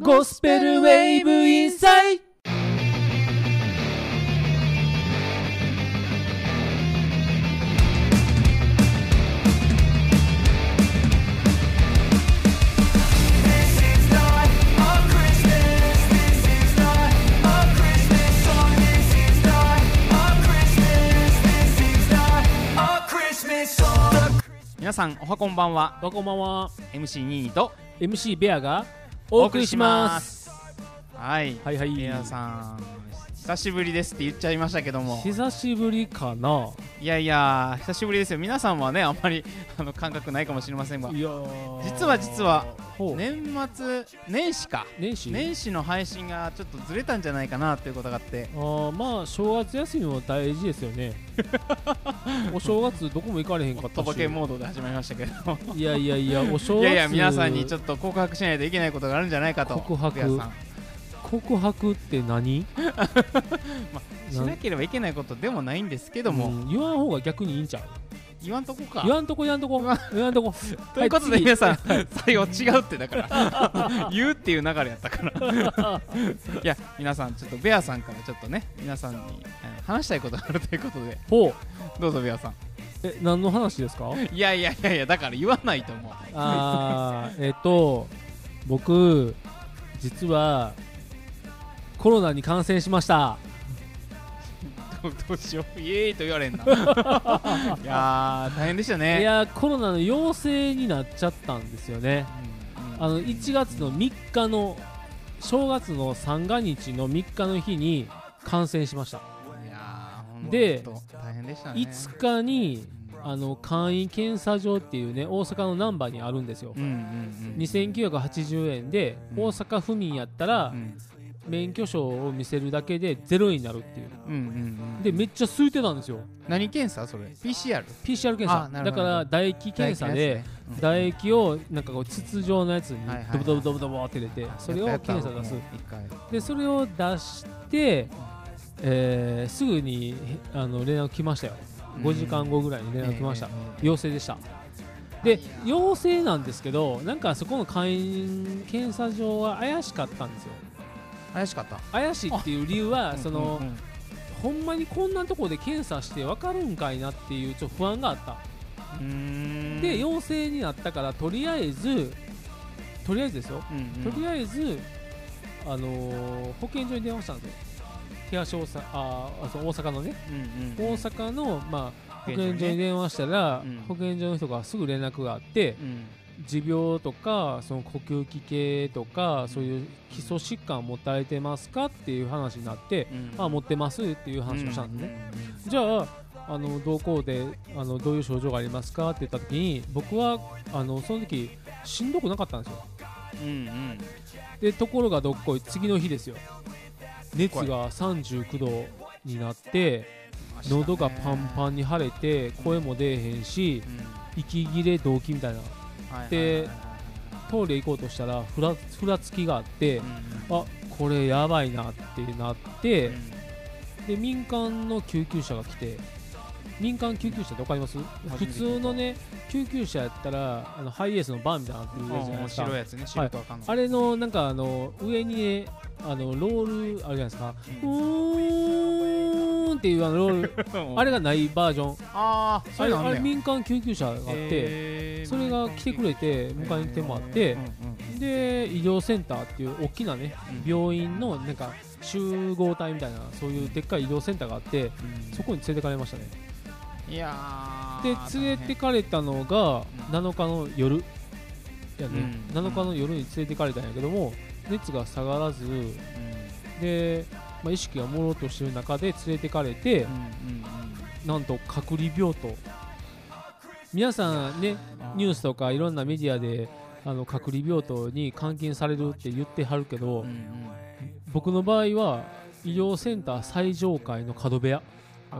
ゴスペルウェーブインサイ皆さんおはこんばんは。こんばんは。MC ニーニーと MC ベアがお送りします。はい。はいはい。皆さん久しぶりですって言っちゃいましたけども。久しぶりかな。いやいや久しぶりですよ。皆さんはねあんまり あの感覚ないかもしれませんが。いやー。実は実は年末年始か。年始？年始の配信がちょっとずれたんじゃないかなということがあって。あーまあ正月休みも大事ですよね。お正月どこも行かれへんかったし。とぼけモードで始まりましたけど。いやいやいやお正月。いやいや皆さんにちょっと告白しないといけないことがあるんじゃないかと。告白？皆さん告白って何？しなければいけないことでもないんですけども、うん言わん方が逆にいいんちゃう？言わんとこか。言わんとこ言わんとこ。言わん。とこ。ということではい皆さん最後違うってだから。言うっていう流れやったから。いや皆さんちょっとベアさんからちょっとね皆さんに話したいことがあるということで。ほう。どうぞベアさん。え何の話ですか？いやいやいやいやだから言わないと思う。あーえっと僕実はコロナに感染しました。どうしよう。イエーイと言われんな。いやー大変でしたね。いやコロナの陽性になっちゃったんですよね。うんうんあの1月の3日の正月の三が日の3日の日に感染しました。で大変でしたね。5日にあの簡易検査場っていうね大阪の難波にあるんですよ。うんうんうん2980円でうん。大阪府民やったらうん免許証を見せるだけでゼロ円になるっていう。うんうんうんでめっちゃ空いてたんですよ。何検査それ？PCR PCR 検査。だから唾液検査で唾液をなんかこう筒状のやつにドブドブドブドブって入れてそれを検査出す。でそれを出して、えーすぐにあの連絡来ましたよ。5時間後ぐらいに連絡来ました、陽性でした。で陽性なんですけどなんかそこの簡易検査場は怪しかったんですよ怪しかった。怪しいっていう理由はその、うんうん。ほんまにこんなとこで検査して分かるんかいなっていうちょっと不安があった。で陽性になったからとりあえずとりあえずですよ、うんうん。とりあえず、あのー保健所に電話したんですよ。東大阪ああそう大阪のね、うんうん大阪の、まあ、保保健所にね健所に電話したら、うん。保健所の人がすぐ連絡があってうん持病とかその呼吸器系とかそういう基礎疾患を持たれてますかっていう話になって、うん。あ持ってますっていう話をしたんですね、うじゃああのどうこうであのどういう症状がありますかって言った時に僕はあのその時しんどくなかったんですよ。んうんうん。でところがどっこい次の日ですよ。熱が39度になって喉がパンパンに腫れて声も出えへんしうん。息切れ動悸みたいな。はいでトイレ行こうとしたらふらふらつきがあってうん。あこれやばいなってなってうん。で民間の救急車が来て民間救急車って分かります？普通のね救急車やったらあのハイエースのバンみたいなのってるじゃないうんですか。白いやつね。白とわかんない。あれのなんかあの上にねあのロールあるじゃないですか。うーんっていうあのロール。あれがないバージョン。ああれあれ民間救急車があってへー。それが来てくれて迎えに来てもらってで医療センターっていう大きなねうん。病院のなんか集合体みたいなそういうでっかい医療センターがあってうん。そこに連れてかれましたねいやでー連れてかれたのが7日の夜。いやね、うん。7日の夜に連れてかれたんやけども熱が下がらずうん。で、まあ、意識が朦朧としてる中で連れてかれて、なんと隔離病棟。皆さんねうんニュースとかいろんなメディアであの隔離病棟に監禁されるって言ってはるけど、うんうん。僕の場合は医療センター最上階の角部屋。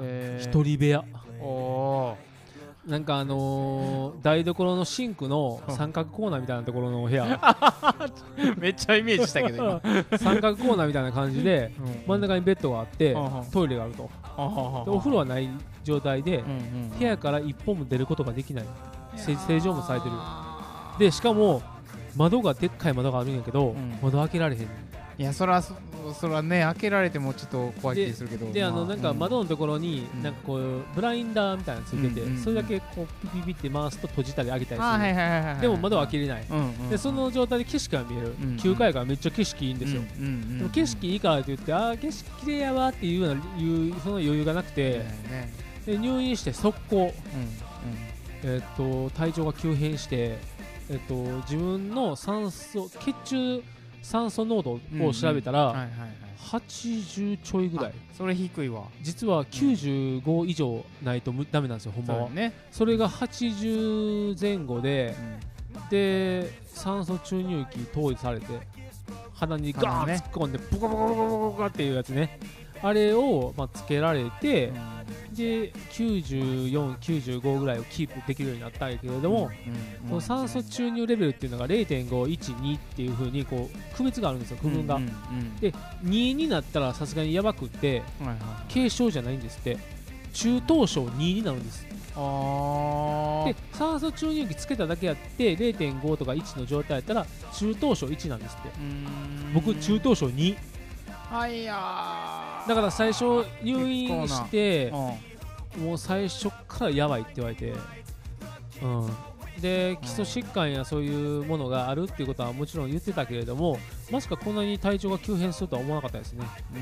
えー。一人部屋おー。なんかあのー台所のシンクの三角コーナーみたいなところの部屋。めっちゃイメージしたけど今。三角コーナーみたいな感じで真ん中にベッドがあってトイレがあると。でお風呂はない状態で部屋から一歩も出ることができない。せ正常もされてる。でしかも窓がでっかい窓があるんやけど、うん。窓開けられへんねんいやそらそそらね開けられてもちょっと怖い気するけどであのまなんか窓のところにうん。なんかこうブラインダーみたいなのついてて、うんうんうん。それだけこうピピピって回すと閉じたり開けたりする、でも窓は開けれない、うんうんでその状態で景色が見える、んうん。9階がめっちゃ景色いいんですよ、うんうんうんでも景色いいからって言ってああ景色綺麗やわっていうようないうその余裕がなくて、ねで入院して速攻、うん。えっと体調が急変して、えっと自分の酸素血中酸素濃度を調べたら、はいはいはい。80ちょいぐらい。あそれ低いわ。実は95以上ないとむダメなんですよほんまは。それが80前後でうん。で酸素注入器投与されて鼻にガーン鼻ね。突っ込んでボコボコボコボコっていうやつねあれを、まあ、つけられて、で94、95ぐらいをキープできるようになったんやけれども、うんその酸素注入レベルっていうのが0.5、1、2っていう風にこう区別があるんですよ、区分が。うんうんうん。で2になったらさすがにやばくってはいはい軽症じゃないんですって。中等症2になるんです。あで酸素注入器つけただけやって0.5とか1の状態やったら中等症1なんですって。僕中等症2はいやだから最初入院してうんもう最初からやばいって言われて。うん。で基礎疾患やそういうものがあるっていうことはもちろん言ってたけれどもまさかこんなに体調が急変するとは思わなかったですね。う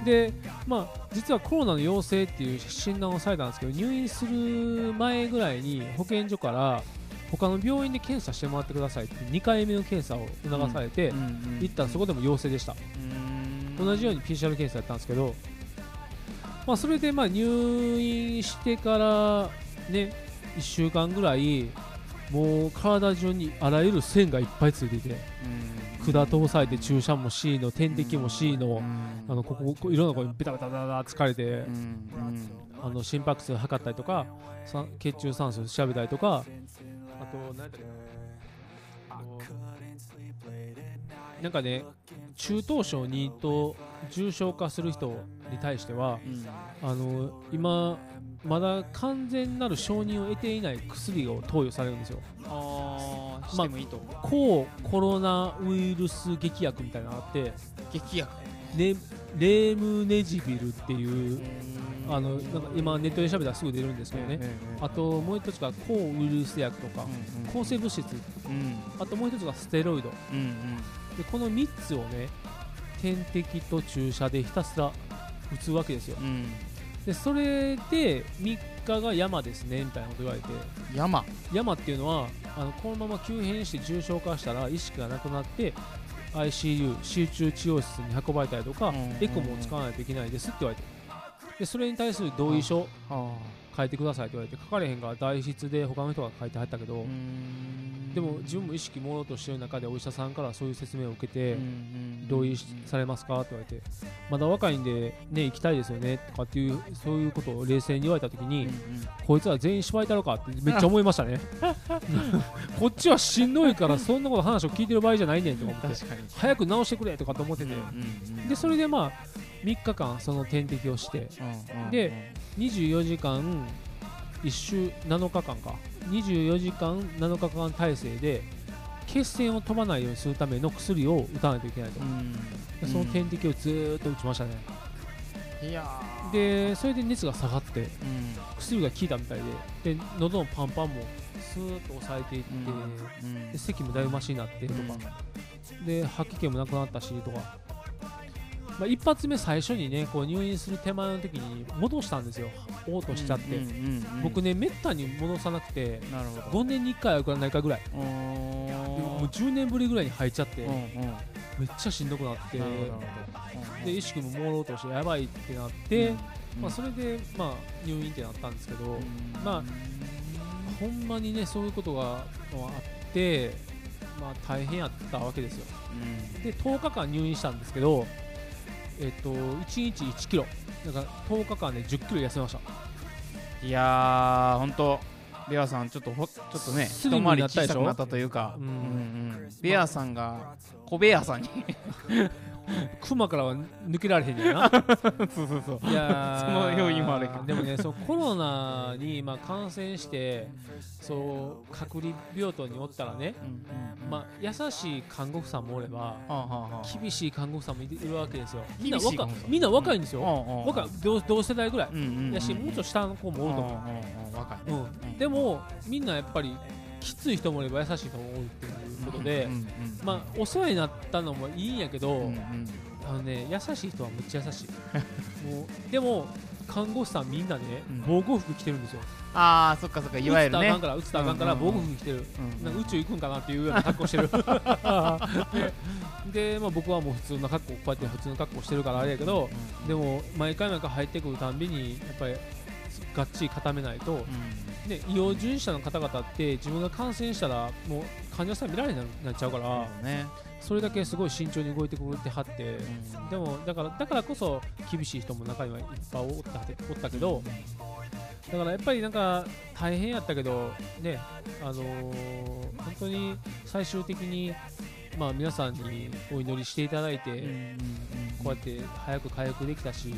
ん。でまあ実はコロナの陽性っていう診断をされたんですけど入院する前ぐらいに保健所から他の病院で検査してもらってくださいって2回目の検査を促されて、行ったらそこでも陽性でした同じように PCR 検査やったんですけど、まあ、それでまあ入院してからね1週間ぐらいもう体中にあらゆる線がいっぱいついていて管通されて注射も C の点滴も C のあのここいろんなところにベタベタベタ疲れてあの心拍数測ったりとかさ血中酸素調べたりとかあと何やったっけなんかね中等症2と重症化する人に対してはあの今まだ完全なる承認を得ていない薬を投与されるんですよ。ああしてもいいと抗コロナウイルス劇薬みたいなのがあって劇薬。レレムネジビルっていうあのなんか今ネットで調べたらすぐ出るんですけどね。あともう一つが抗ウイルス薬とか抗生物質。うん。あともう一つがステロイド。うんでこの3つをね点滴と注射でひたすら打つわけですよ。うん。でそれで3日が山ですねみたいなこと言われて。山山っていうのはあのこのまま急変して重症化したら意識がなくなって ICU 集中治療室に運ばれたりとか、うん。うんうんエコも使わないといけないですって言われて。でそれに対する同意書。は書いてくださいって言われて書かれへんから代筆で他の人が書いてはったけど、でも自分も意識朦朧としてる中でお医者さんからそういう説明を受けて、同意しされますか？って言われてまだ若いんでね行きたいですよねとかっていうそういうことを冷静に言われた時に、こいつら全員芝居たろかってめっちゃ思いましたね。こっちはしんどいからそんなこと話を聞いてる場合じゃないねんとか思って早く直してくれとかと思ってて、でそれでまあ3日間その点滴をしてで24時間1週7日間か。24時間7日間体制で血栓を飛ばないようにするための薬を打たないといけないと、でその点滴をずーっと打ちましたね。いやでそれで熱が下がってうん。薬が効いたみたいでで喉のパンパンもスーッと抑えていって、で咳もだいぶマシになってとか、で吐き気もなくなったしとか、まあ、一発目最初にねこう入院する手前の時に戻したんですよ。嘔吐しちゃって、僕ねめったに戻さなくてなるほど。5年に1回あるかないかぐらい。もうー10年ぶりぐらいに吐いちゃって、うんうんめっちゃしんどくなって。で意識も朦朧としてやばいってなって、うんまあ、それで、まあ、入院ってなったんですけど、まあほんまにねそういうことがあって、まあ、大変やったわけですよ。で10日間入院したんですけど、えっと1日1キロ。だから10日間で10キロ痩せました。いやー本当ベアさんちょっとほちょっとね一回り小さくなったというか。うんうんうん。ベアさんが小ベアさんにクマからは抜けられへんねんな。そうそうそう。いやーその要因もあるけど。でもねそうコロナにまあ感染してそう隔離病棟におったらね、うんうんまあ、優しい看護婦さんもおればはあはあはあ。厳しい看護婦さんもいるわけですよ。みんな若みんな若いんですよ、よ若い同同世代ぐらい、うんうんうんやしもうちょっと下の子もおると思う、うんうんうん。若いね。うん。でもみんなやっぱりきつい人もいれば優しい人も多いっていうことで、まあお世話になったのもいいんやけど、うんうん。あのね優しい人はめっちゃ優しい。もうでも看護師さんみんなね、うん。防護服着てるんですよ。ああそっかそっかいわゆるね。打つたらあかんから打つたらあかんから防護服着てる、うんなんか宇宙行くんかなっていうような格好してる。で、でまあ、僕はもう普通の格好こうやって普通の格好してるからあれやけどでも毎回毎回入ってくるたんびにやっぱりがっちり固めないと、ね、医療従事者の方々って自分が感染したらもう患者さん見られなくなっちゃうから、ね。それだけすごい慎重に動いてくれてはって、うん。でもだからだからこそ厳しい人も中にはいっぱいおったおったけど、だからやっぱりなんか大変やったけどねあのー本当に最終的にまあ皆さんにお祈りしていただいて、こうやって早く回復できたし、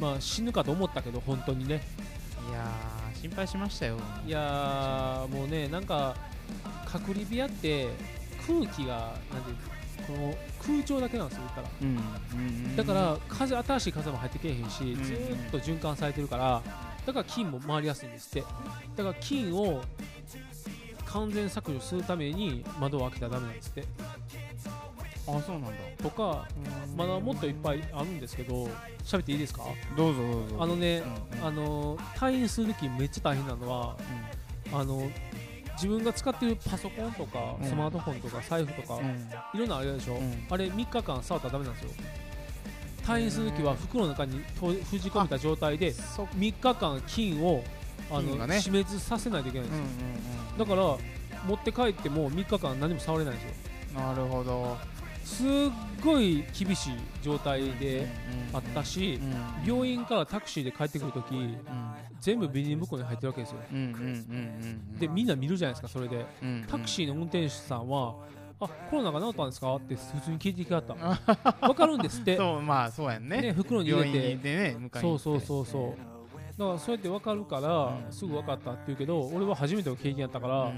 まあ死ぬかと思ったけど本当にね。いやー心配しましたよ。いやーもうねなんか隔離部屋って空気がなんていうこの空調だけなんですよ言ったら。うんうんうん。だから風新しい風も入ってけえへんし、ん。ずーっと循環されてるからだから菌も回りやすいんですって。だから菌を完全削除するために窓を開けたらダメなんですってあそうなんだ。とかまだもっといっぱいあるんですけど喋っていいですか？どうぞどうぞ。あのね、うんあの退院する時めっちゃ大変なのはあの自分が使ってるパソコンとかうん。スマートフォンとか財布とか、うん。いろんなあれでしょ、うん。あれ3日間触ったらダメなんですよ。退院する時は袋の中にと封じ込めた状態でそ3日間菌をあの、ね。死滅させないといけないんうんですうん。よ、だから持って帰っても3日間何も触れないんですよ。うんなるほどすっごい厳しい状態であったし、病院からタクシーで帰ってくるとき全部ビニール袋に入ってるわけですよ。でみんな見るじゃないですかそれで。うん。タクシーの運転手さんはあコロナが治ったんですか？って普通に聞いてきはった。わかるんですって。そうまあそうやんね。ね袋に入病れて。院でね迎えにそうそうそうそう。だからそうやって分かるから、うん。すぐ分かったって言うけど俺は初めての経験やったから、あ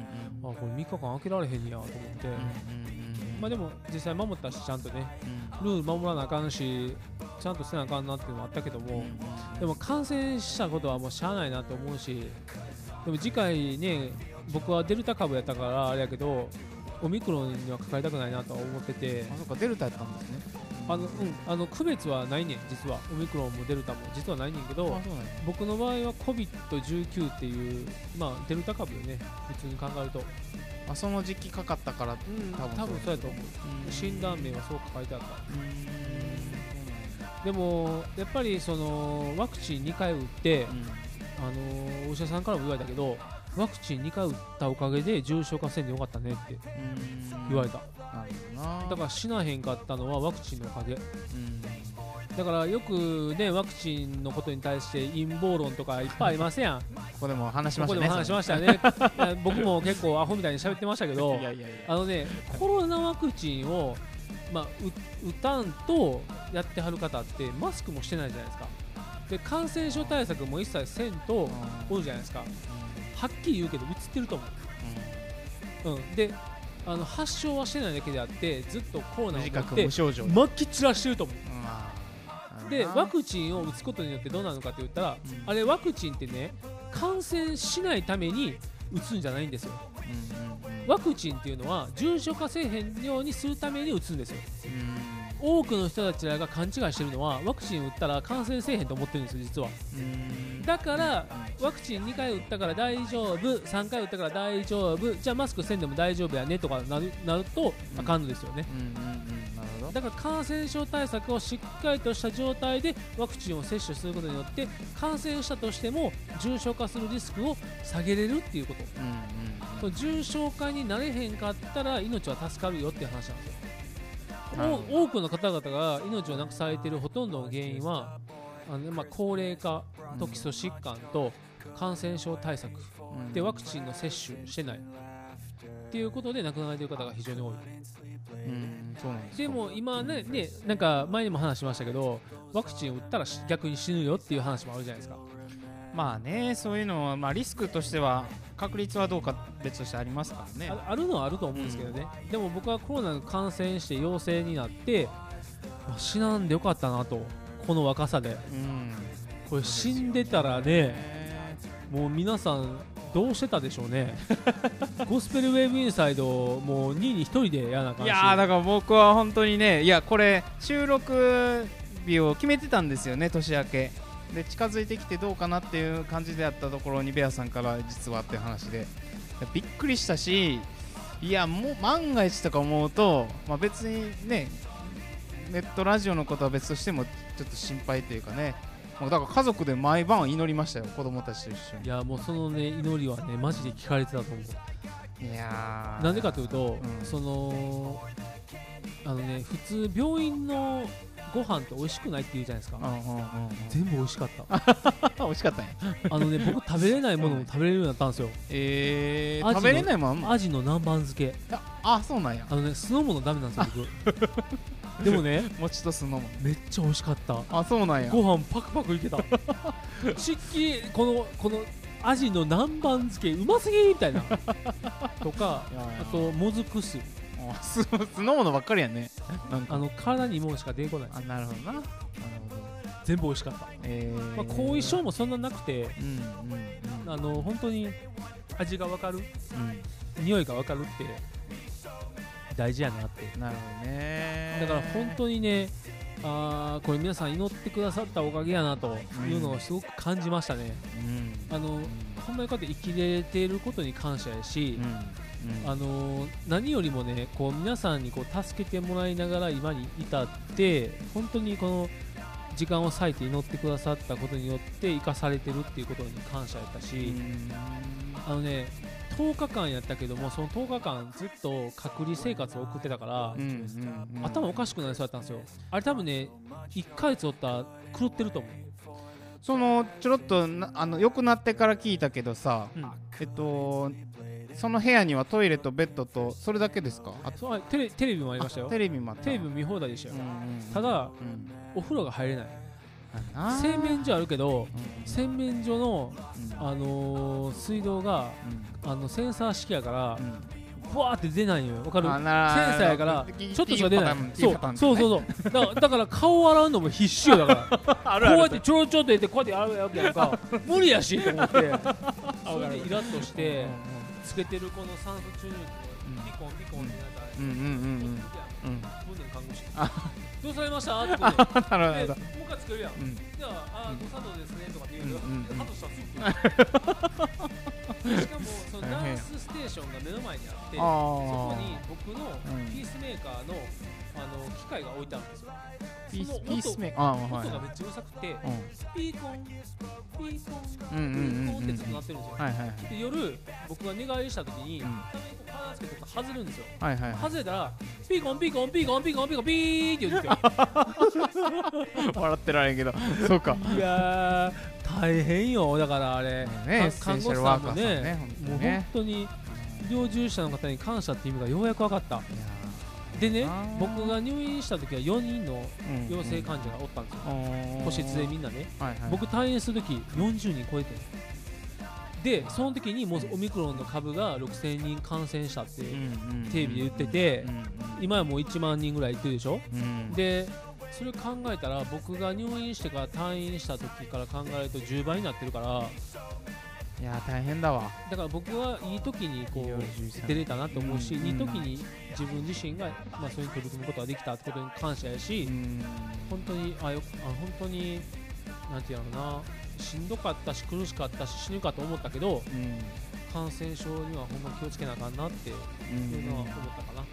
これ3日間開けられへんやと思って、まあでも実際守ったしちゃんとねうん。ルール守らなあかんしちゃんとせなあかんなっていうのもあったけども、でも感染したことはもうしゃあないなと思うしでも次回ね僕はデルタ株やったからあれやけどオミクロンにはかかりたくないなとは思ってて。あそっかデルタやったんですね。あの、うん、あの区別はないねん実は。オミクロンもデルタも。実はないねんけどあそうなんや。僕の場合は COVID-19 っていう、まあ、デルタ株よね。普通に考えると、あその時期かかったからうん、多分多分そうやと思う。うん。診断名はそう書いてあった。うん。でもやっぱりそのワクチン2回打って、あのーお医者さんからも言われたけどワクチン2回打ったおかげで重症化せんでよかったねってうん。言われた、なるほどな。だから死なへんかったのはワクチンのおかげ。うんだからよくねワクチンのことに対して陰謀論とかいっぱいありますやん。ここでも話しまこしたねこでも話しましたね。僕も結構アホみたいに喋ってましたけどあのねコロナワクチンを、まあ、う打たんとやってはる方ってマスクもしてないじゃないですか。で感染症対策も一切せんとおるじゃないですか。はっきり言うけど映ってると思う、うん、であの発症はしてないだけであってずっとコロナを持って無症状まき散らしてると思うでワクチンを打つことによってどうなるのかって言ったらうん。あれワクチンってね感染しないために打つんじゃないんですよ。うんワクチンっていうのは重症化せえへんようにするために打つんですよ。うん。多くの人たちらが勘違いしてるのはワクチン打ったら感染せえへんと思ってるんですよ実は。うん。だからワクチン2回打ったから大丈夫3回打ったから大丈夫じゃあマスクせんでも大丈夫やねとかなるなるとあかんのですよねだから感染症対策をしっかりとした状態でワクチンを接種することによって感染したとしても重症化するリスクを下げれるっていうこと。うんうん重症化になれへんかったら命は助かるよっていう話なんですよ。多くの方々が命をなくされているほとんどの原因はあの、まあ、高齢化と基礎疾患と感染症対策。うん。でワクチンの接種してない。っていうことで亡くなられている方が非常に多いなんです。かでも今ねねなんか前にも話しましたけどワクチン打ったらし逆に死ぬよっていう話もあるじゃないですか。まあねそういうのは、まあ、リスクとしては確率はどうか別としてありますからね。ああるのはあると思うんですけどね、でも僕はコロナに感染して陽性になって、まあ死なんでよかったなとこの若さで。うん。これ死んでたらねもう皆さんどうしてたでしょうね。ゴスペルウェーブインサイドもう2位に1人でやらなあかんし。いやーだから僕は本当にねいやこれ収録日を決めてたんですよね年明け。で近づいてきてどうかなっていう感じであったところにベアさんから実はっていう話でびっくりしたしいやもう万が一とか思うと、まあ、別にねネットラジオのことは別としてもちょっと心配というかねもうだから家族で毎晩祈りましたよ子供たちと一緒いやもうそのね祈りはねマジで聞かれてたと思う。にいやー。なんでかというと、うん。そのあのね普通病院のご飯って美味しくないって言うじゃないですか、全部美味しかった。美味しかったんや。あのね僕食べれないものも食べれるようになったんですよ。えー、アジの食べれないもんアジの南蛮漬け。ああそうなんや。あのね酢の物ダメなんですよ僕 でもね餅と酢のも。めっちゃ美味しかった。あそうなんや。ご飯パクパクいけた。しっきりこのこのアジの南蛮漬けうますぎみたいな。とかあともずく酢。あ酢酢のものばっかりやね。あの体にいいものしか出てこない。あなるほどな。なるほど。全部美味しかった、えー、まあ、後遺症もそんななくてうんうんうん。あの本当に味が分かる。うん。匂いが分かるって大事やなって。なるほどね。だから本当にねあーこれ皆さん祈ってくださったおかげやなというのをすごく感じましたね、うん。あのほんまにこうやって生きれていることに感謝やし、うん。うん。あのー何よりもねこう皆さんにこう助けてもらいながら今に至って本当にこの時間を割いて祈ってくださったことによって生かされてるっていうことに感謝やったし、うん。あのね10日間やったけどもその10日間ずっと隔離生活を送ってたから、頭おかしくなりそうだったんですよ。あれ多分ね1ヶ月おったら狂ってると思う、そのちょろっとなあの良くなってから聞いたけどさうん、えっとその部屋にはトイレとベッドとそれだけですか？あそうあテレテレビもありましたよ。テレビもあった。テレビ見放題でしたよ、ただうん。お風呂が入れない洗面所あるけどうん。洗面所の、うん。あのー水道があのセンサー式やからうん。うんブワーって出ないのよ。わかる？センサーやからちょっとしか出ない。そううそうそうそう。だから顔洗うのも必死よだから。あこうやってちょろちょろっとやってこうやって洗うわけやんか。無理やしと思って。それでイラッとしてつけてるこの酸素注入器でピコンピコンってなったらうんうんうんうん。うんうん。うん看護師あどうされました？ってことでなるほどでもう一回つけるやん。うんじゃあ、あー、誤作動ですねとかって言うけど、うんうんうんハトしたらすぐ来るしかも、そのナースステーションが目の前にあって、あそーこに僕のうん。ピースメーカーのあの機械が置いてあるんですよ。ピースピースメーカー音がめっちゃうるさくて、うん。ピーコン、ピーコン、うピーコンってずっと鳴ってるんですよ。はいはいはい。で夜、僕が寝返りした時に、うん。たまにこう体つけて外るんですよ。はいはいはい。外れたら、ピーコン、ピーコン、ピーコン、ピーコン、ピーコン、ピーって言うんですよ。笑ってられんけど。そうか。いやー大変よ。だからあれ、ねか看護師さんもねね本当もう本当に医療従事者の方に感謝っていう意味がようやく分かったでね僕が入院した時は4人のうん。陽性患者がおったんですよ、うん。個室でみんなね。はいはい。僕退院する時40人超えてるでその時にもうオミクロンの株が6000人感染したってテレビで言ってて今はもう1万人ぐらいいってるでしょ。でそれ考えたら僕が入院してから退院した時から考えると10倍になってるから。いや大変だわ。だから僕はいい時にこう出れたなと思うし、うんいい時に自分自身が、まあ、それに取り組むことができたってことに感謝やし、うん。本当にあよあ本当になんていうのなしんどかったし苦しかったし死ぬかと思ったけどうん。感染症にはほんま気をつけなあかんなっていうのは思ったかな、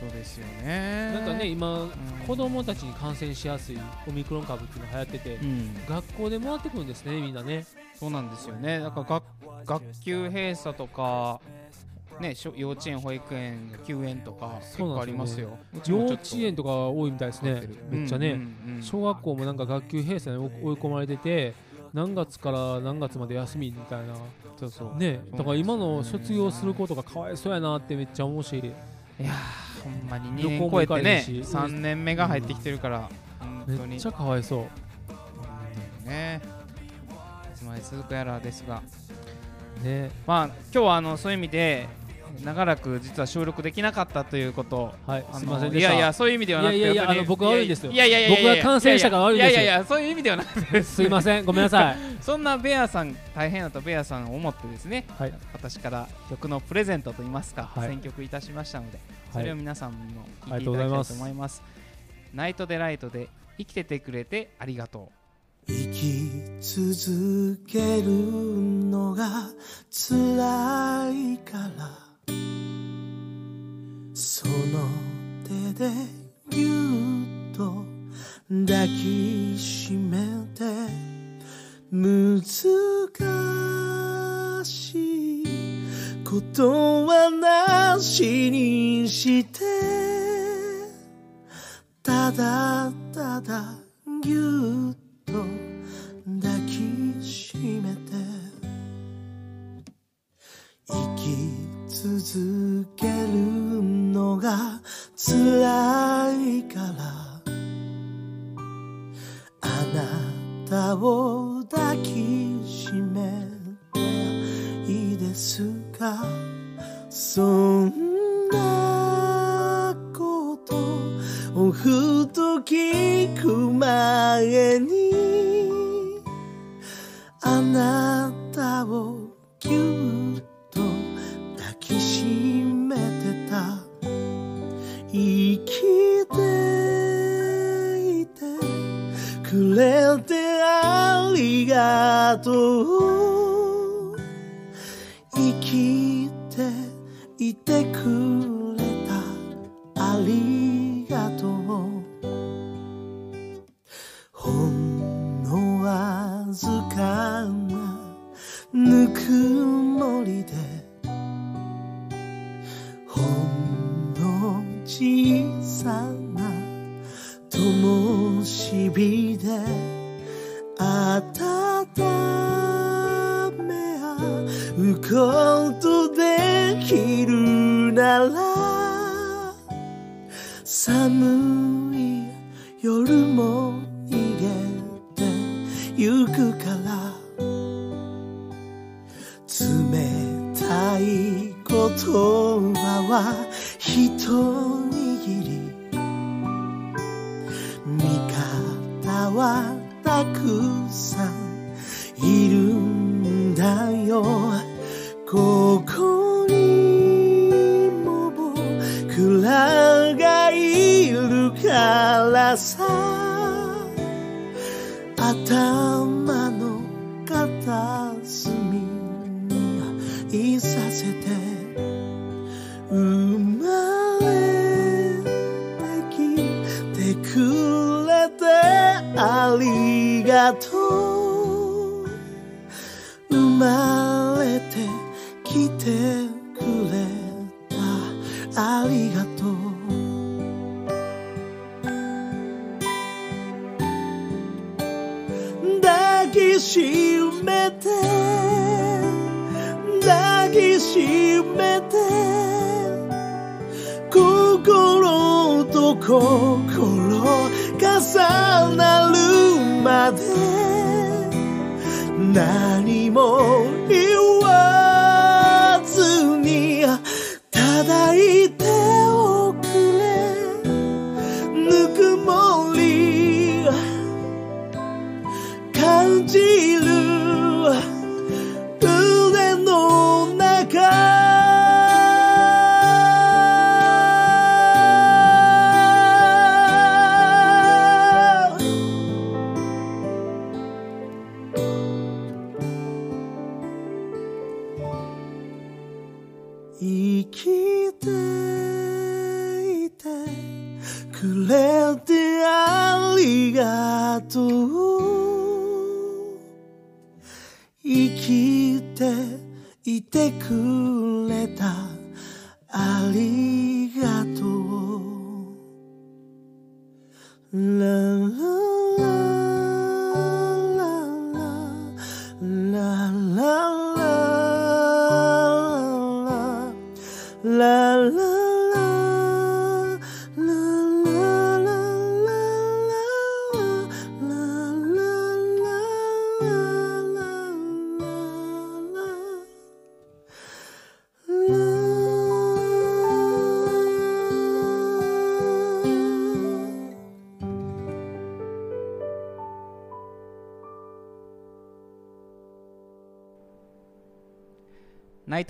そうですよね。なんかね今、うん。子供たちに感染しやすいオミクロン株っていうのが流行ってて、うん。学校で回ってくるんですねみんなね。そうなんですよね。だから学学級閉鎖とかねしょ幼稚園保育園休園とか結構ありますよ。うちも幼稚園とか多いみたいですね。めっちゃね、うんうんうん。小学校もなんか学級閉鎖に追い込まれてて何月から何月まで休みみたいな。そうそう。ね。だから今の卒業する子とかかわいそうやなってめっちゃ思うし。いやほんまに2旅行も年超えてね行かれへんし。3年目が入ってきてるから、本当に。めっちゃかわいそう。ね。いつまで続くやらですが。ね。まあ今日はあのそういう意味で長らく実は収録できなかったということ。はいすいませんでした。いやいやそういう意味ではなくていやいやあの僕が悪いんですよ。いやいやいやいや僕が感染したから悪いんですよ。いやいやいやそういう意味ではなくて。すいませんごめんなさい。そんなベアさん大変だとベアさんを思ってですね。はい。私から曲のプレゼントといいますか、はい。選曲いたしましたのでそはい。れを皆さんにも聞あいていただきたいとりがとうございます思います。ナイトデライトで生きててくれてありがと生き続けるのが辛いからその手でぎゅっと抱きしめて難しいことはなしにしてただただぎゅっと抱きしめて。生き続けるのが辛いから。あなたを抱きしめていいですか？そんなことをふと聞く前に。あなたを tu 寒い夜も逃げてゆくから冷たい言葉は一握り。味方はたくさんいるんだよ。passar.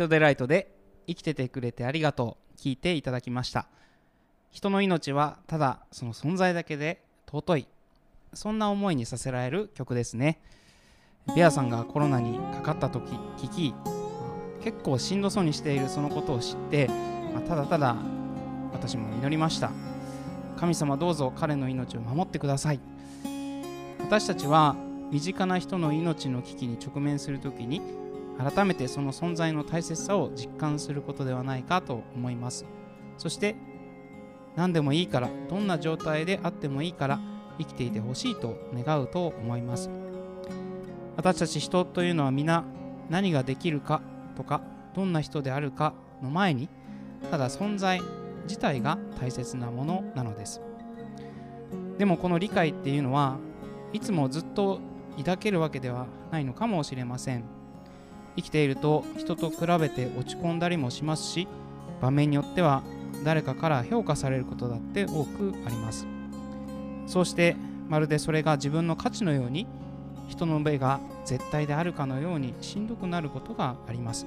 トデライトで生きててくれてありがとう聞いていただきました。人の命はただその存在だけで尊い。そんな思いにさせられる曲ですね。ベアさんがコロナにかかった時聞き結構しんどそうにしているそのことを知って、まあただただ私も祈りました。神様どうぞ彼の命を守ってください。私たちは身近な人の命の危機に直面するときに改めてその存在の大切さを実感することではないかと思います。そして何でもいいからどんな状態であってもいいから生きていてほしいと願うと思います。私たち人というのは皆何ができるかとかどんな人であるかの前にただ存在自体が大切なものなのです。でもこの理解っていうのはいつもずっと抱けるわけではないのかもしれません。生きていると人と比べて落ち込んだりもしますし場面によっては誰かから評価されることだって多くあります。そうしてまるでそれが自分の価値のように人の目が絶対であるかのようにしんどくなることがあります。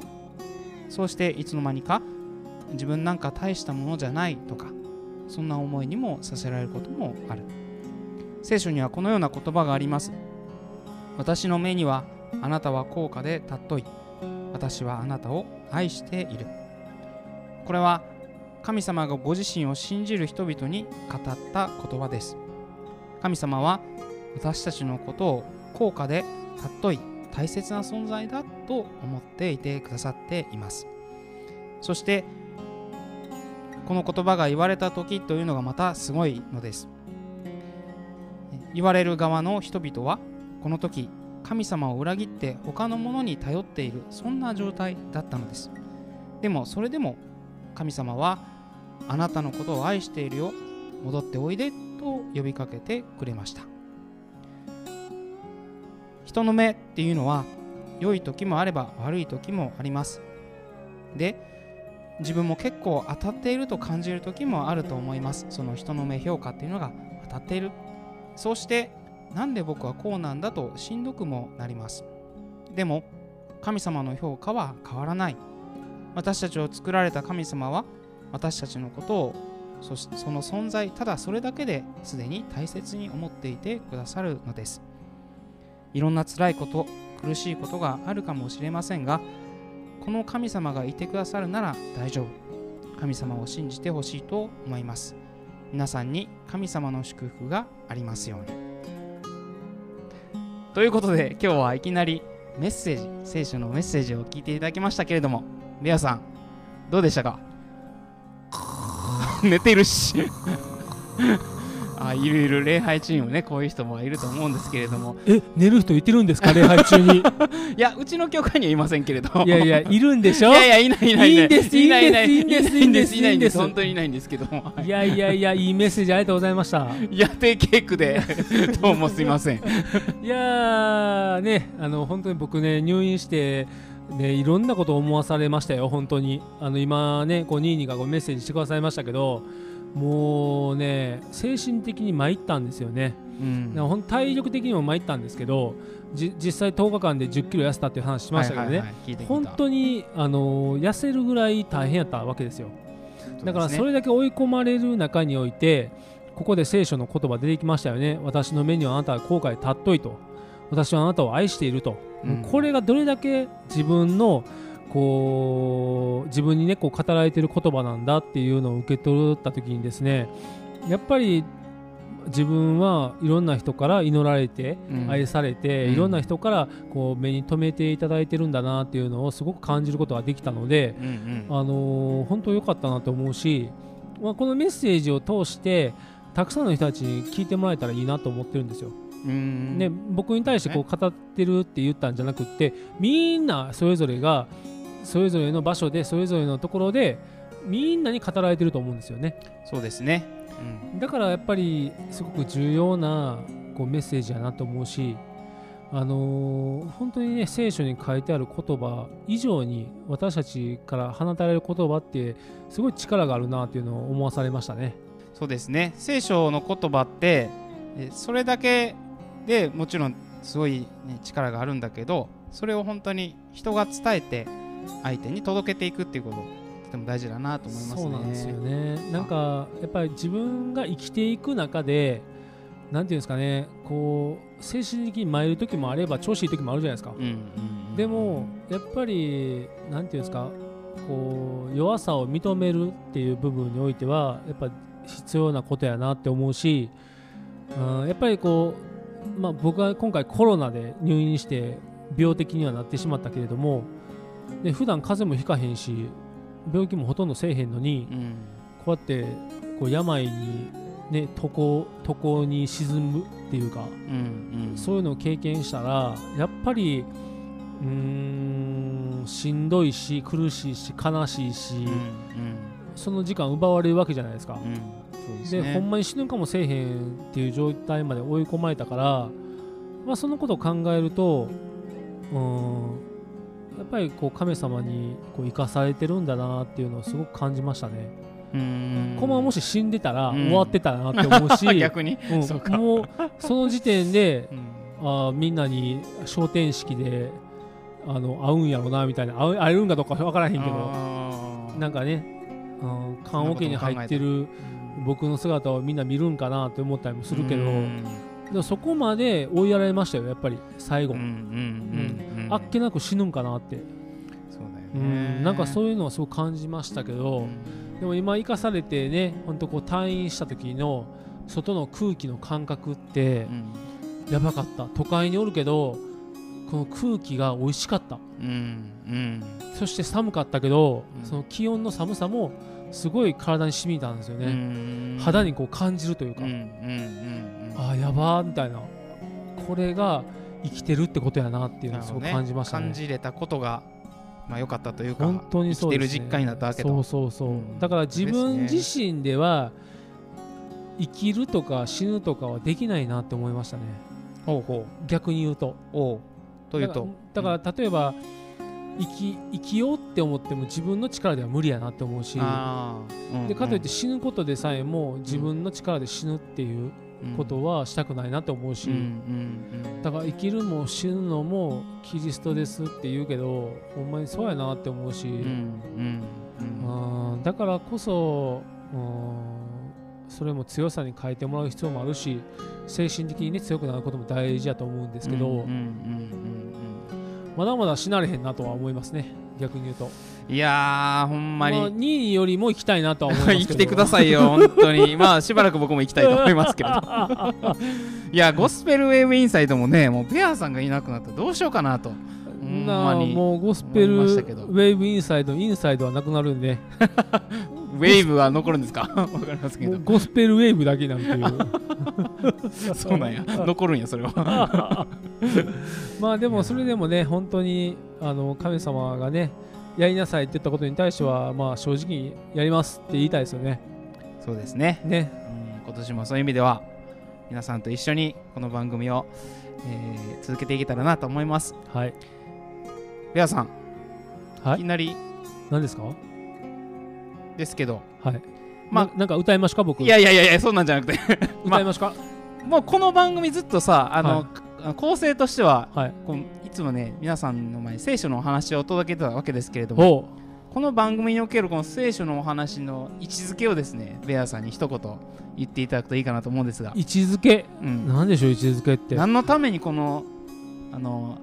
そうしていつの間にか自分なんか大したものじゃないとかそんな思いにもさせられることもある。聖書にはこのような言葉があります。私の目にはあなたは高価で尊い。私はあなたを愛している。これは神様がご自身を信じる人々に語った言葉です。神様は私たちのことを高価で尊い大切な存在だと思っていてくださっています。そしてこの言葉が言われた時というのがまたすごいのです。言われる側の人々はこの時神様を裏切って他のものに頼っているそんな状態だったのです。でもそれでも神様はあなたのことを愛しているよ。戻っておいでと呼びかけてくれました。人の目っていうのは良い時もあれば悪い時もあります。で自分も結構当たっていると感じる時もあると思います。その人の目評価っていうのが当たっている。そうしてなんで僕はこうなんだとしんどくもなります。でも神様の評価は変わらない。私たちを作られた神様は私たちのことをそしその存在ただそれだけですでに大切に思っていてくださるのです。いろんな辛いこと苦しいことがあるかもしれませんがこの神様がいてくださるなら大丈夫。神様を信じてほしいと思います。皆さんに神様の祝福がありますように。ということで今日はいきなりメッセージ聖書のメッセージを聞いていただきましたけれどもベアさんどうでしたか？寝てるし。あいるいる礼拝中にもねこういう人もいると思うんですけれども。え寝る人いてるんですか？礼拝中に。いやうちの教会にはいませんけれどいやいやいるんでしょ？いやいやいないいない。いいんですいないいない。いいんですいないんですいいんですいないんです。本当にいないんですけども。い。やいやいやいいメッセージありがとうございました。夜定ケークで。どうもすいません。いやーねあの本当に僕ね入院してねいろんなことを思わされましたよ本当に。あの今ねこうニーニーがこうメッセージしてくださいましたけどもうね精神的に参ったんですよね。うん。だからほん体力的にも参ったんですけどじ実際10日間で1 0キロ痩せたっていう話しましたけどね、はいはいはい本当にあの痩せるぐらい大変やったわけですよ。だからそれれだけ追い込まれる中においてここで聖書の言葉出てきましたよね。私の目にはあなたは後悔たっといと。私はあなたを愛していると、うん。これがどれだけ自分のこう自分にねこう語られている言葉なんだっていうのを受け取った時にですねやっぱり自分はいろんな人から祈られて愛されて、うん。いろんな人からこう目に留めていただいてるんだなっていうのをすごく感じることができたので、うんうん。あのー本当良かったなと思うし、まあ、このメッセージを通してたくさんの人たちに聞いてもらえたらいいなと思ってるんですよ。うんね、僕に対してこう語ってるって言ったんじゃなくってみんなそれぞれがそれぞれの場所でそれぞれのところでみんなに語られてると思うんですよね。そうですねうんだからやっぱりすごく重要なこうメッセージやなと思うし、あのー本当にね聖書に書いてある言葉以上に私たちから放たれる言葉ってすごい力があるなっていうのを思わされましたね。そうですね聖書の言葉ってえそれだけでもちろんすごい、ね、力があるんだけどそれを本当に人が伝えて相手に届けていくっていうこととても大事だなと思いますね。そうなんですよね。なんかやっぱり自分が生きていく中でなんていうんですかねこう精神的に参る時もあれば調子いい時もあるじゃないですか。うんうんうんでもやっぱりなんていうんですかこう弱さを認めるっていう部分においてはやっぱ必要なことやなって思うし、うん、やっぱりこう、まあ、僕は今回コロナで入院して病的にはなってしまったけれどもで普段風邪もひかへんし病気もほとんどせえへんのにうん。こうやってこう病にね渡航渡航に沈むっていうかうんうん。そういうのを経験したらやっぱりうーんしんどいし苦しいし悲しいし、うんうん。その時間奪われるわけじゃないですか、うん。でね。ほんまに死ぬかもせえへんっていう状態まで追い込まれたから、まあ、そのことを考えるとうーんやっぱりこう神様にこう生かされてるんだなっていうのをすごく感じましたね。うん。このままもし死んでたらうん。終わってたなって思うし、逆に。うんそうか。もうその時点でうん。あーみんなに昇天式であの会うんやろなみたいな会えるんかどうか分からへんけどなんかね、うん、棺桶に入ってる僕の姿をみんな見るんかなって思ったりもするけど、うん。でもそこまで追いやられましたよやっぱり最後、うんうんうん。うんあっけなく死ぬんかなって、そううだよね。ん、なんかそういうのはすごく感じましたけど、でも今生かされてね本当こう退院した時の外の空気の感覚ってうん。やばかった。都会におるけどこの空気が美味しかった。うんうん。そして寒かったけど、うん。その気温の寒さもすごい体に染みたんですようね、ん。肌にこう感じるというか、うんうんうんああやばーみたいな。これが生きてるってことやなっていうのをすごく感じましたね。感じれたことがまあ良かったというか本当にそうです、ね、生きてる実感になったわけだそうそうそう、うん。だから自分自身では生きるとか死ぬとかはできないなって思いましたね。ほうほ逆に言うと。うおう。というと。だから例えば生き生きようって思っても自分の力では無理やなって思うし。うん。でかといって死ぬことでさえも自分の力で死ぬっていうことはしたくないなって思うし、だから生きるも死ぬのもキリストですって言うけどほんまにそうやなって思うし、うんだからこそ、うんそれも強さに変えてもらう必要もあるし精神的に、ね、強くなることも大事だと思うんですけど、まだまだ死なれへんなとは思いますね逆に言うと、うんいやーほんまに、まあ、2位よりも行きたいなとは思いますけど 生きてくださいよ、本当に。まあ、しばらく僕も行きたいと思いますけれど。いや、ゴスペルウェーブインサイドもね、もうベアさんがいなくなったらどうしようかなと。ほんなあまにもうゴスペルウェーブインサイドインサイドはなくなるんで ウェーブは残るんですか？わかりますけど。ゴスペルウェーブだけなんていうそうなんや。残るんや、それは。まあでもそれでもね本当にあの神様がねやりなさいって言ったことに対してはまあ正直にやりますって言いたいですよね。そうですね。ね。うん今年もそういう意味では、皆さんと一緒にこの番組を、えー続けていけたらなと思います。はい。ベアさん、はい。いきなり。何ですか？ですけど、はい。まあ。ななんか歌いましか僕？いやいやいやいや、そんなんじゃなくて、ま あ歌いましか、もうこの番組ずっとさ、あの、はい。か構成としては、はい。こういつもね皆さんの前に聖書のお話をお届けてたわけですけれどもこの番組におけるこの聖書のお話の位置づけをですねベアさんに一言言っていただくといいかなと思うんですが、位置づけ？うん、なんでしょう位置づけって。あ何のためにこのあの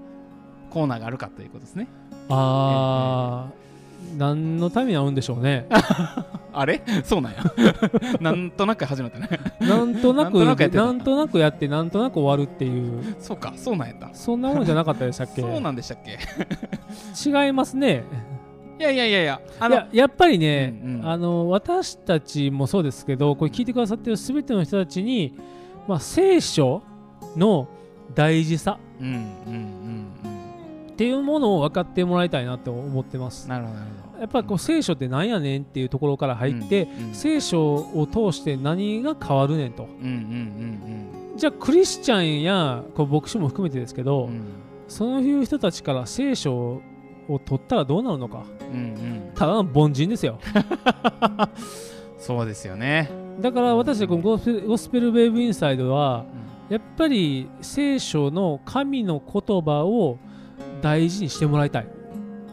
コーナーがあるかということですね。あー何のために合うんでしょうね。あれ？そうなんや。なんとなく始まったね。なんとなくなんとなくやってた。なんとなくやってなんとなく終わるっていう。そうかそうなんやった。そんなもんじゃなかったでしたっけ？そうなんでしたっけ？違いますね。いやいやいやいやあのいややっぱりね、うんうん。あの私たちもそうですけどこれ聞いてくださってる全ての人たちに、まあ、聖書の大事さうんうんうんっていうものを分かってもらいたいなと思ってます。うんなるほど。やっぱりこう聖書って何やねんっていうところから入って、うんうん聖書を通して何が変わるねんと。うんうんじゃあクリスチャンやこう牧師も含めてですけど、うん。うんそういう人たちから聖書を取ったらどうなるのか。うんうん。ただの凡人ですよ。そうですよね。だから私このゴスペルゴスペルウェーブインサイドはやっぱり聖書の神の言葉を大事にしてもらいたい。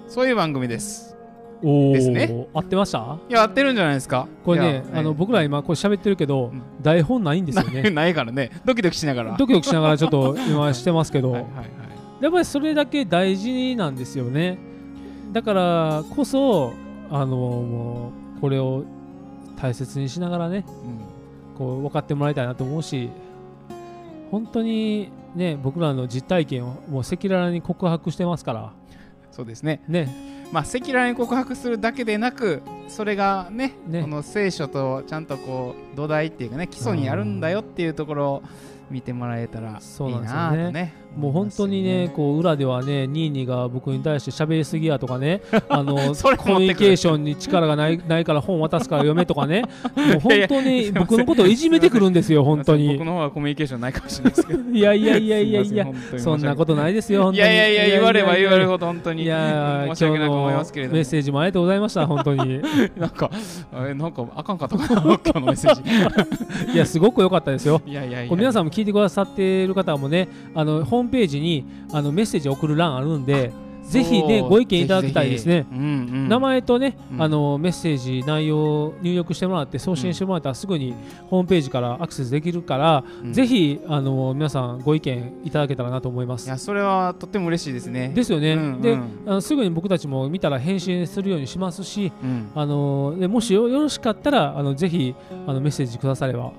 そういう番組です。おお、ですね。合ってました？いや合ってるんじゃないですか？これねあの僕ら今これ喋ってるけど、うん。台本ないんですよね。ないからね。ドキドキしながら。ドキドキしながらちょっと今してますけど、はい。やっぱりそれだけ大事なんですよね。だからこそあのもうこれを大切にしながらねうん。こう分かってもらいたいなと思うし本当にね僕らの実体験をもう赤裸々に告白してますから。そうですね。ね。まあ赤裸々に告白するだけでなくそれがねね。この聖書とちゃんとこう土台っていうかね基礎にあるんだよっていうところを見てもらえたらいそういなとねもう本当にねこう裏ではねニーニーが僕に対して喋りすぎやとかね あのコミュニケーションに力がない ないから本渡すから読めとかね。もう本当に僕のことをいじめてくるんですよ本当に。僕の方はコミュニケーションないかもしれないですけど。いやいやいやいやいやそんなことないですよ本当に。いやいやいや言われば言われるほほど本当にいや申し訳なく思いますけれども。メッセージもありがとうございました本当に。なんかあれなんかあかんかったかな今日のメッセージ。いやすごく良かったですよ。いやいやいや。皆さんも聞いてくださっている方もねあのホームページにあのメッセージを送る欄あるんでぜひねご意見いただきたいですね。うんうん名前とね、うんあのメッセージ内容を入力してもらって送信してもらったらすぐにホームページからアクセスできるから、うん。ぜひあの皆さんご意見いただけたらなと思います。いやそれはとっても嬉しいですね。ですよね、うんうん。であのすぐに僕たちも見たら返信するようにしますしうん。あのでもしよよろしかったらあのぜひあのメッセージくだされば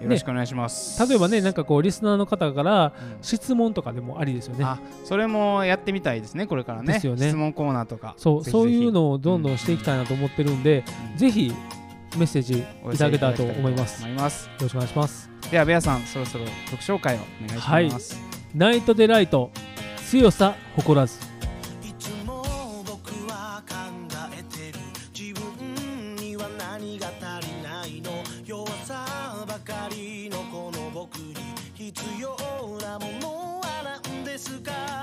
よろしくお願いします。例えばねなんかこうリスナーの方からうん。質問とかでもありですよね。あそれもやってみたいですねこれからね。ね。質問コーナーとか。そうそういうのをどんどんしていきたいなと思ってるんで、うん。ぜひメッセージいただけたらと思います。よ思います。ろしくお願いします。ではベアさんそろそろ曲紹介をお願いします、ナイトデライト強さ誇らず必要なものは何ですか？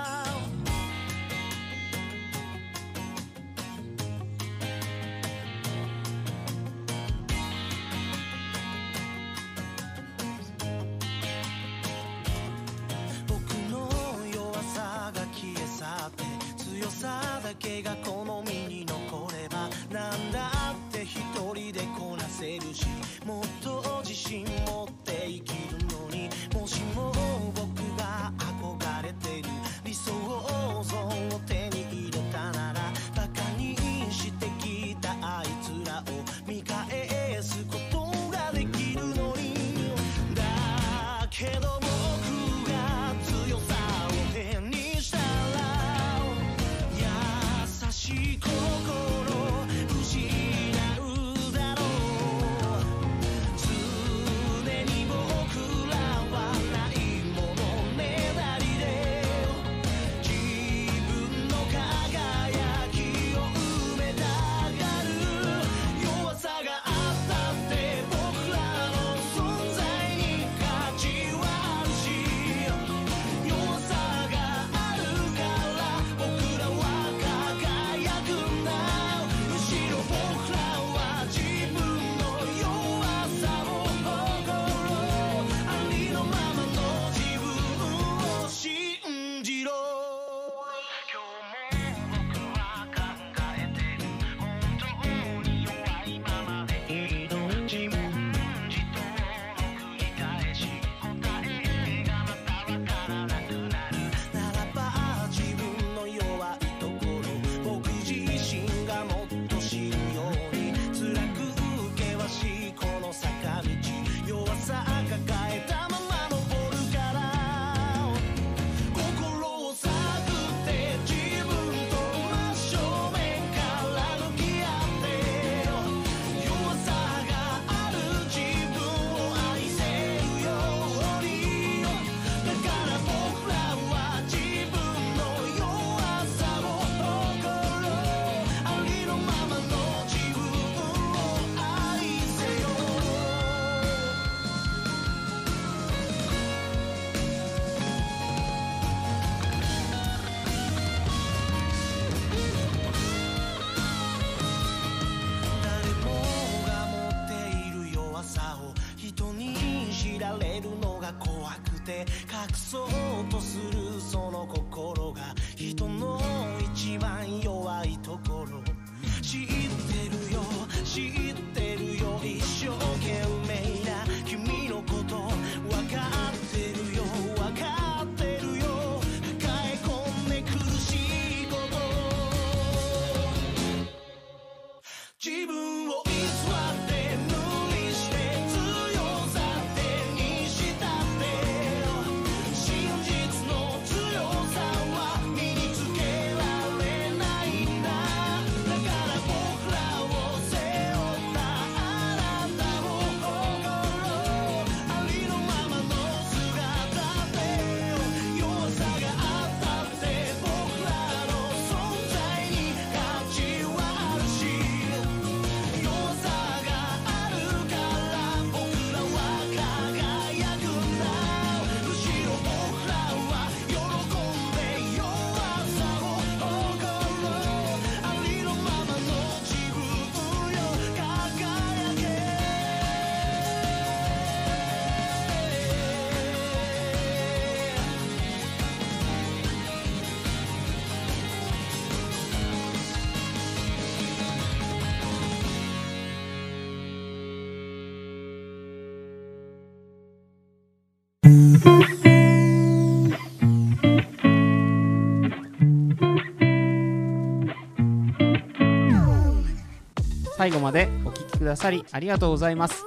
最後までお聞きくださりありがとうございます。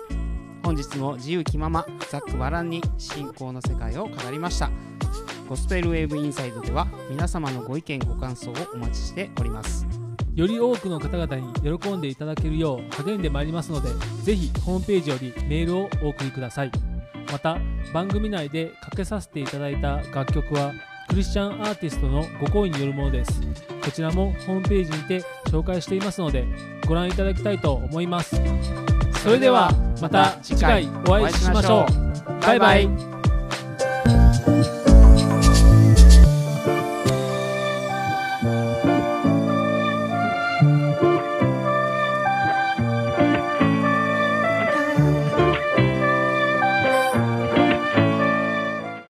本日も自由気ままざっくばらんに信仰の世界を語りました。ゴスペルウェーブインサイドでは皆様のご意見ご感想をお待ちしております。より多くの方々に喜んでいただけるよう励んでまいりますのでぜひホームページよりメールをお送りください。また番組内でかけさせていただいた楽曲はクリスチャンアーティストのご好意によるものです。こちらもホームページにて紹介していますのでご覧いただきたいと思います。それではまた次回お会いしましょう。バイバイ